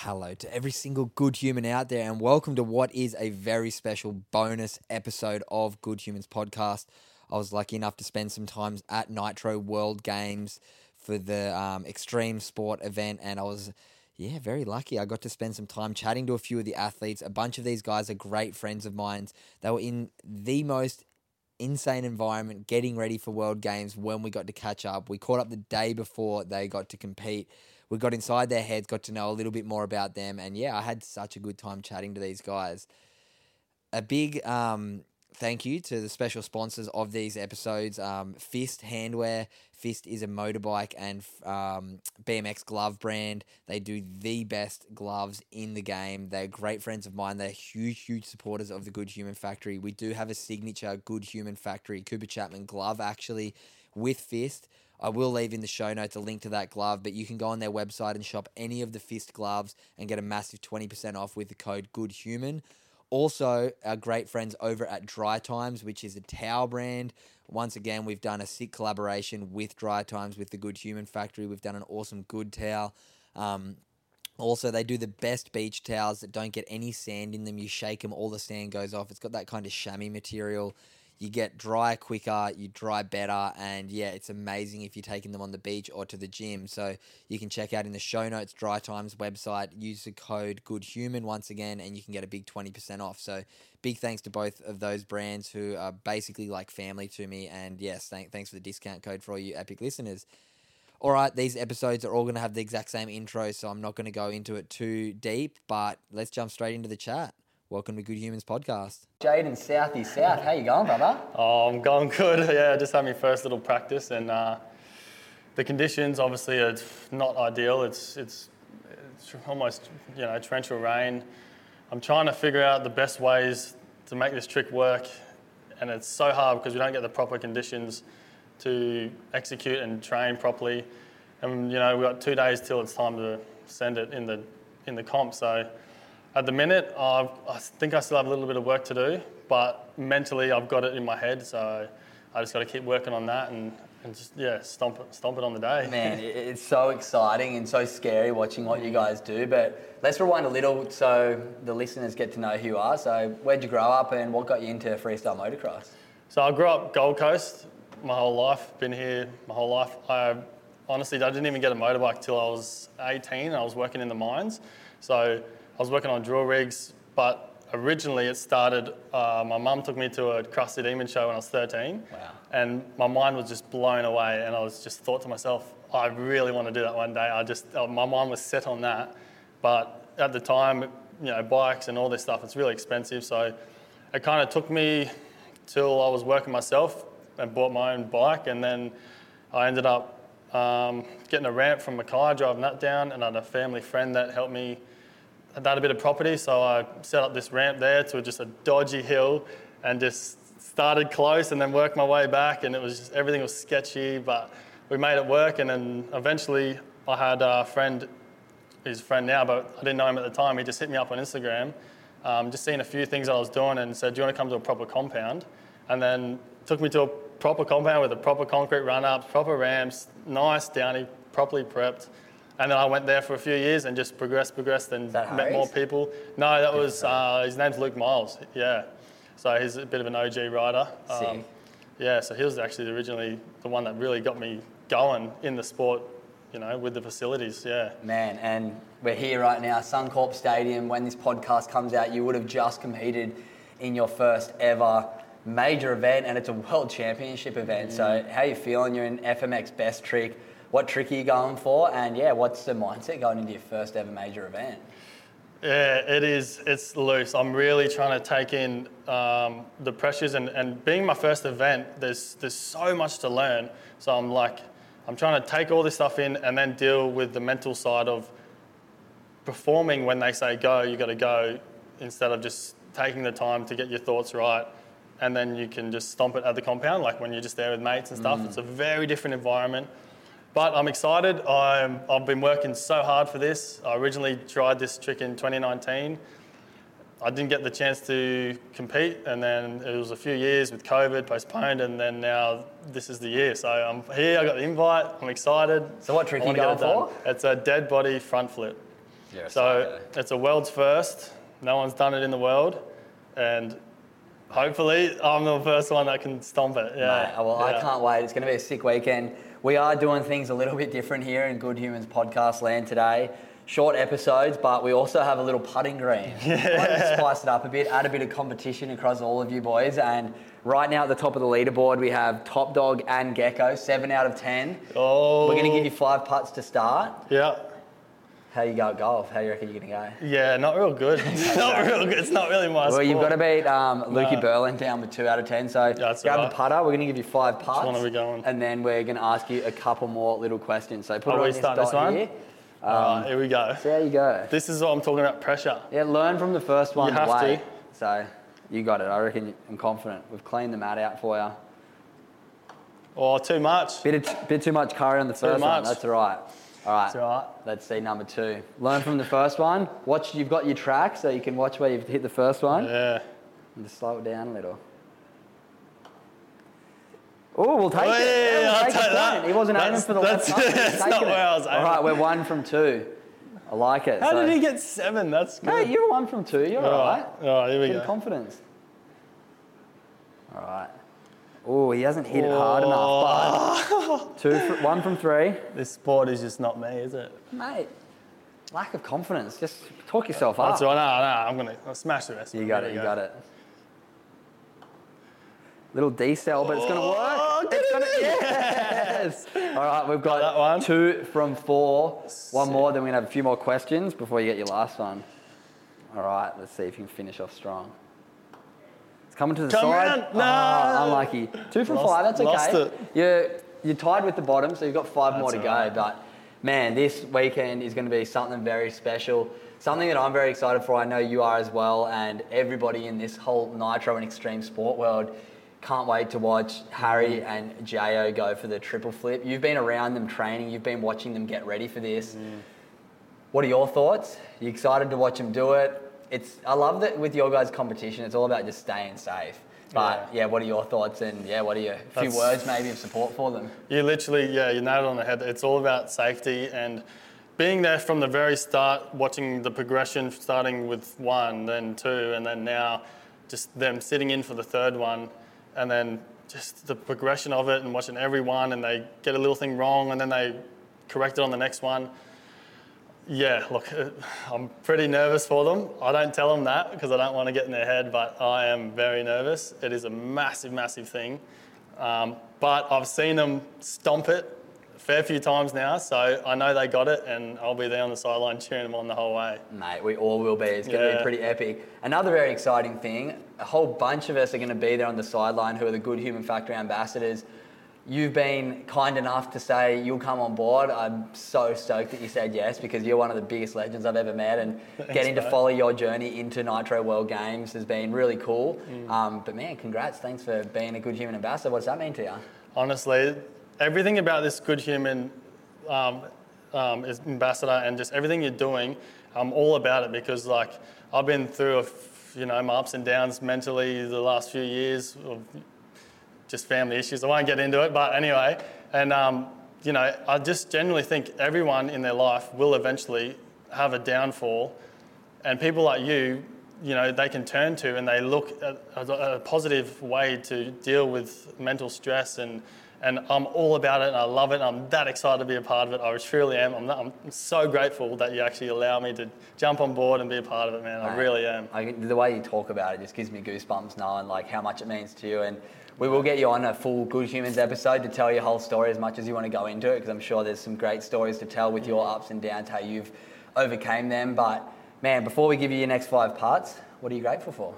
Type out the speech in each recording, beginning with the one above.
Hello to every single good human out there, and welcome to what is a very special bonus episode of Good Humans podcast. I was lucky enough to spend some time at Nitro World Games for the um, extreme sport event, and I was, yeah, very lucky. I got to spend some time chatting to a few of the athletes. A bunch of these guys are great friends of mine. They were in the most insane environment getting ready for World Games when we got to catch up. We caught up the day before they got to compete. We got inside their heads, got to know a little bit more about them, and yeah, I had such a good time chatting to these guys. A big um, thank you to the special sponsors of these episodes um, Fist Handwear. Fist is a motorbike and um, BMX glove brand. They do the best gloves in the game. They're great friends of mine. They're huge, huge supporters of the Good Human Factory. We do have a signature Good Human Factory Cooper Chapman glove actually with Fist. I will leave in the show notes a link to that glove, but you can go on their website and shop any of the Fist gloves and get a massive 20% off with the code GOODHUMAN. Also, our great friends over at Dry Times, which is a towel brand. Once again, we've done a sick collaboration with Dry Times with the Good Human Factory. We've done an awesome good towel. Um, also, they do the best beach towels that don't get any sand in them. You shake them, all the sand goes off. It's got that kind of chamois material. You get dry quicker, you dry better, and yeah, it's amazing if you're taking them on the beach or to the gym. So you can check out in the show notes, Dry Times website, use the code GoodHuman once again, and you can get a big 20% off. So big thanks to both of those brands who are basically like family to me. And yes, th- thanks for the discount code for all you Epic listeners. All right, these episodes are all going to have the exact same intro, so I'm not going to go into it too deep, but let's jump straight into the chat. Welcome to Good Humans podcast. Jaden Southie South, how you going, brother? Oh, I'm going good. Yeah, just had my first little practice, and uh, the conditions obviously are not ideal. It's it's it's almost you know torrential rain. I'm trying to figure out the best ways to make this trick work, and it's so hard because we don't get the proper conditions to execute and train properly. And you know we've got two days till it's time to send it in the in the comp. So at the minute, I've, I think I still have a little bit of work to do, but mentally I've got it in my head, so I just got to keep working on that and, and just yeah, stomp it, stomp it on the day. Man, it's so exciting and so scary watching what you guys do. But let's rewind a little so the listeners get to know who you are. So, where'd you grow up and what got you into freestyle motocross? So I grew up Gold Coast my whole life. Been here my whole life. I honestly I didn't even get a motorbike till I was 18. I was working in the mines, so I was working on drill rigs, but originally it started. Uh, my mum took me to a Crusty Demon show when I was 13. Wow. And my mind was just blown away, and I was just thought to myself, I really want to do that one day. I just, uh, my mind was set on that. But at the time, you know, bikes and all this stuff, it's really expensive. So it kind of took me till I was working myself and bought my own bike, and then I ended up um, getting a ramp from Mackay, driving that down, and I had a family friend that helped me that a bit of property, so I set up this ramp there to just a dodgy hill and just started close and then worked my way back and it was just, everything was sketchy, but we made it work and then eventually I had a friend, he's a friend now, but I didn't know him at the time, he just hit me up on Instagram, um, just seeing a few things I was doing and said, do you want to come to a proper compound? And then took me to a proper compound with a proper concrete run-up, proper ramps, nice downy, properly prepped. And then I went there for a few years and just progressed, progressed, and met Harry's? more people. No, that was uh, his name's Luke Miles. Yeah, so he's a bit of an OG rider. Um, yeah, so he was actually originally the one that really got me going in the sport. You know, with the facilities. Yeah. Man, and we're here right now, Suncorp Stadium. When this podcast comes out, you would have just competed in your first ever major event, and it's a world championship event. So, how you feeling? You're in FMX Best Trick. What trick are you going for? And yeah, what's the mindset going into your first ever major event? Yeah, it is. It's loose. I'm really trying to take in um, the pressures and, and being my first event. There's there's so much to learn. So I'm like, I'm trying to take all this stuff in and then deal with the mental side of performing when they say go, you got to go, instead of just taking the time to get your thoughts right, and then you can just stomp it at the compound, like when you're just there with mates and stuff. It's a very different environment. But I'm excited. I'm, I've been working so hard for this. I originally tried this trick in 2019. I didn't get the chance to compete, and then it was a few years with COVID postponed, and then now this is the year. So I'm here. I got the invite. I'm excited. So what trick I you going it done. It's a dead body front flip. Yeah, So it's a world's first. No one's done it in the world, and hopefully I'm the first one that can stomp it. Yeah. Mate, well, I can't wait. It's going to be a sick weekend. We are doing things a little bit different here in Good Humans podcast land today. Short episodes, but we also have a little putting green. Yeah. To spice it up a bit, add a bit of competition across all of you boys. And right now at the top of the leaderboard, we have Top Dog and Gecko, seven out of ten. Oh. We're going to give you five putts to start. Yeah. How you go at golf? How you reckon you're going to go? Yeah, not real good. It's not real good. It's not really my Well, sport. you've got to beat um, Lukey No. Berlin down with two out of ten. So That's grab alright. the putter. We're going to give you five putts. one are we going? And then we're going to ask you a couple more little questions. So put Oh, it on we this dot this one? here. Right, here we go. See how you go. This is what I'm talking about pressure. Yeah, learn from the first one. You have way. to. So you got it. I reckon I'm confident. We've cleaned the mat out for you. Oh, too much. Bit, of, bit too much curry on the first one. much. That's all right. All right. It's all right. Let's see number two. Learn from the first one. Watch. You've got your track, so you can watch where you've hit the first one. Yeah. And just slow it down a little. Oh, we'll take Oh, it. yeah, we'll I'll take take that. He wasn't aiming for the left that's-. That's not where it. I was aiming. right, we're one from two. I like it. How so- did he get seven? That's good. No, you're one from two. You're all all right. right. All right, here we Good go. confidence. All right. Oh, he hasn't hit it hard enough, but two, one from three. This sport is just not me, is it? Mate, lack of confidence. Just talk yourself up. That's right. No, no, I'm gonna I'll smash the rest. You got it. You got it. Little D cell, but it's gonna oh, work. Oh, It's gonna, in. yes. All right, we've got that one. two from four. One more. Then we're gonna have a few more questions before you get your last one. All right, let's see if you can finish off strong. Coming to the Come side. around. No. Ah, unlucky. Two from Lost- five. That's okay. You're you're tied with the bottom, so you've got five more to That's go. But man, this weekend is going to be something very special. Something that I'm very excited for. I know you are as well, and everybody in this whole nitro and extreme sport world can't wait to watch Harry and Jo go for the triple flip. You've been around them training. You've been watching them get ready for this. Mm. What are your thoughts? You excited to watch them do it? It's I love that with your guys' competition. It's all about just staying safe. But yeah, what are your thoughts? And yeah, what are your a few words maybe of support for them? You literally, yeah, you nailed it on the head. It's all about safety and being there from the very start, watching the progression, starting with one, then two, and then now just them sitting in for the third one, and then just the progression of it and watching everyone and they get a little thing wrong, and then they correct it on the next one. Yeah, look, uh, I'm pretty nervous for them. I don't tell them that because I don't want to get in their head, but I am very nervous. It is a massive, massive thing. Um, but I've seen them stomp it a fair few times now, so I know they got it, and I'll be there on the sideline cheering them on the whole way. Mate, we all will be. It's going to be pretty epic. Another very exciting thing a whole bunch of us are going to be there on the sideline who are the Good Human Factory ambassadors. You've been kind enough to say you'll come on board. I'm so stoked that you said yes because you're one of the biggest legends I've ever met, and getting to follow your journey into Nitro World Games has been really cool. Mm. Um, but man, congrats! Thanks for being a Good Human ambassador. What does that mean to you? Honestly, everything about this good human um, um, is ambassador and just everything you're doing, I'm all about it because like I've been through a f- you know my ups and downs mentally the last few years of just family issues. I won't get into it, but anyway, and um, you know I just generally think everyone in their life will eventually have a downfall, and people like you. You know, they can turn to and they look at a, a positive way to deal with mental stress and and I'm all about it and I love it. I'm that excited to be a part of it. I truly am. I'm, I'm so grateful that you actually allow me to jump on board and be a part of it, man. I really am. I, the way you talk about it just gives me goosebumps knowing like how much it means to you. And we will get you on a full Good Humans episode to tell your whole story as much as you want to go into it because I'm sure there's some great stories to tell with your mm. ups and downs, how you've overcame them. But man, before we give you your next five parts, what are you grateful for?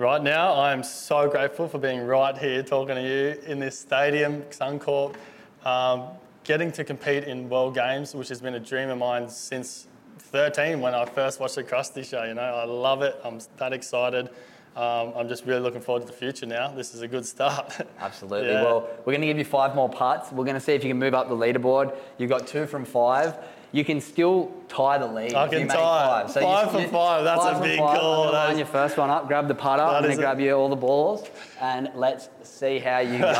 Right now, I'm so grateful for being right here talking to you in this stadium, Suncorp. Um, getting to compete in World Games, which has been a dream of mine since 13 when I first watched the Crusty Show. You know, I love it. I'm that excited. Um, I'm just really looking forward to the future now. This is a good start. Absolutely. Yeah. Well, we're going to give you five more putts. We're going to see if you can move up the leaderboard. You've got two from five. You can still tie the lead. I can tie. Five, Five you- you- five, that's a from big five. call, I'm gonna that line your first one up. Grab the putter. I'm going to a- grab you all the balls, and let's see how you go.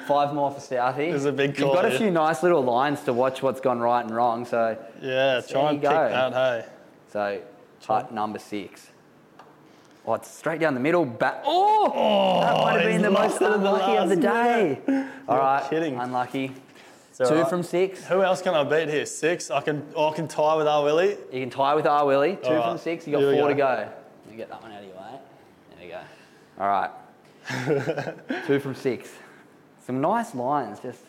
five more for Southie. It's a big call. You've got a few nice little lines to watch what's gone right and wrong. So, yeah, try and go. that. Hey. so putt number six. Oh, it's straight down the middle. Back. Oh! oh, that might have been the most it in the unlucky of the day. All right, kidding. unlucky. Two right. from six. Who else can I beat here? Six. I can. I can tie with R Willie. You can tie with R Willie. Two All from six. You got four go. to go. Let me get that one out of your way. There we go. All right. Two from six. Some nice lines. Just,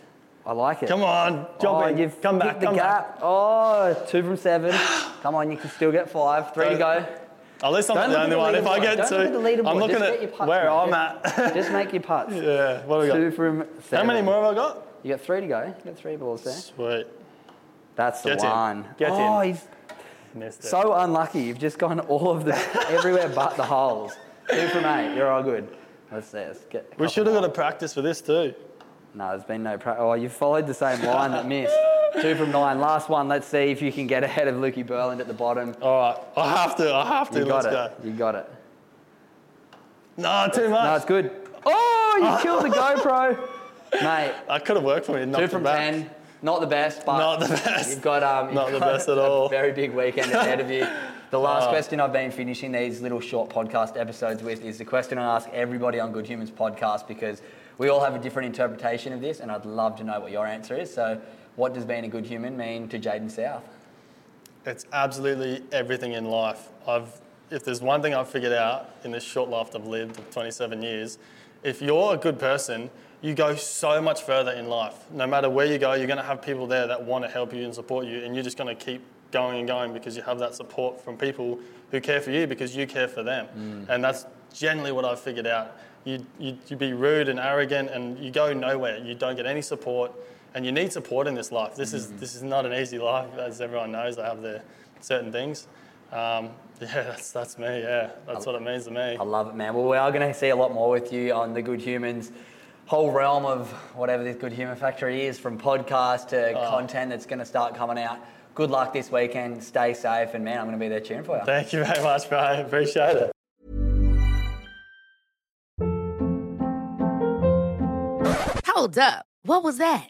I like it. Come on, jump oh, in. You've come back. the come gap. back. Oh, two from seven. Come on, you can still get five. Three to go. At least I'm Don't the only one. If I get Don't two, look at I'm looking Just at putts, where mate. I'm Just- at. Just make your putts. yeah. What have we Two got? from seven. How many more have I got? You got three to go. You got three balls there. Sweet. That's the Get in. one. Get oh, in. he's Missed it. so unlucky. You've just gone all of the everywhere but the holes. Two from eight. You're all good. Let's see. Let's get. we should have got a practice for this too. No, there's been no. Pra- oh, you followed the same line that missed. Two from nine. Last one. Let's see if you can get ahead of Lukey Berland at the bottom. All right. I have to. I have to. You got Let's it. go. You got it. No, too much. No, it's good. Oh! oh, you killed the GoPro, mate. That could have worked for me. knocked Two from back. ten. Not the best, but Not the best. You've got um, Not you've the got best at a all. Very big weekend ahead of you. The last Oh. question I've been finishing these little short podcast episodes with is the question I ask everybody on Good Humans podcast because we all have a different interpretation of this, and I'd love to know what your answer is. So, what does being a good human mean to Jaden South? It's absolutely everything in life. I've, if there's one thing I've figured out in this short life I've lived of 27 years, if you're a good person, you go so much further in life. No matter where you go, you're going to have people there that want to help you and support you, and you're just going to keep going and going because you have that support from people who care for you because you care for them. Mm. And that's generally what I've figured out. You, you, you be rude and arrogant, and you go nowhere. You don't get any support, and you need support in this life. This is mm-hmm. this is not an easy life, as everyone knows. They have their certain things. Um, yeah, that's that's me. Yeah, that's what it means to me. I love it, man. Well, we are going to see a lot more with you on the Good Humans whole realm of whatever this Good Human Factory is, from podcast to Oh. content that's going to start coming out. Good luck this weekend. Stay safe, and man, I'm going to be there cheering for you. Thank you very much, bro. Appreciate it. Hold up. What was that?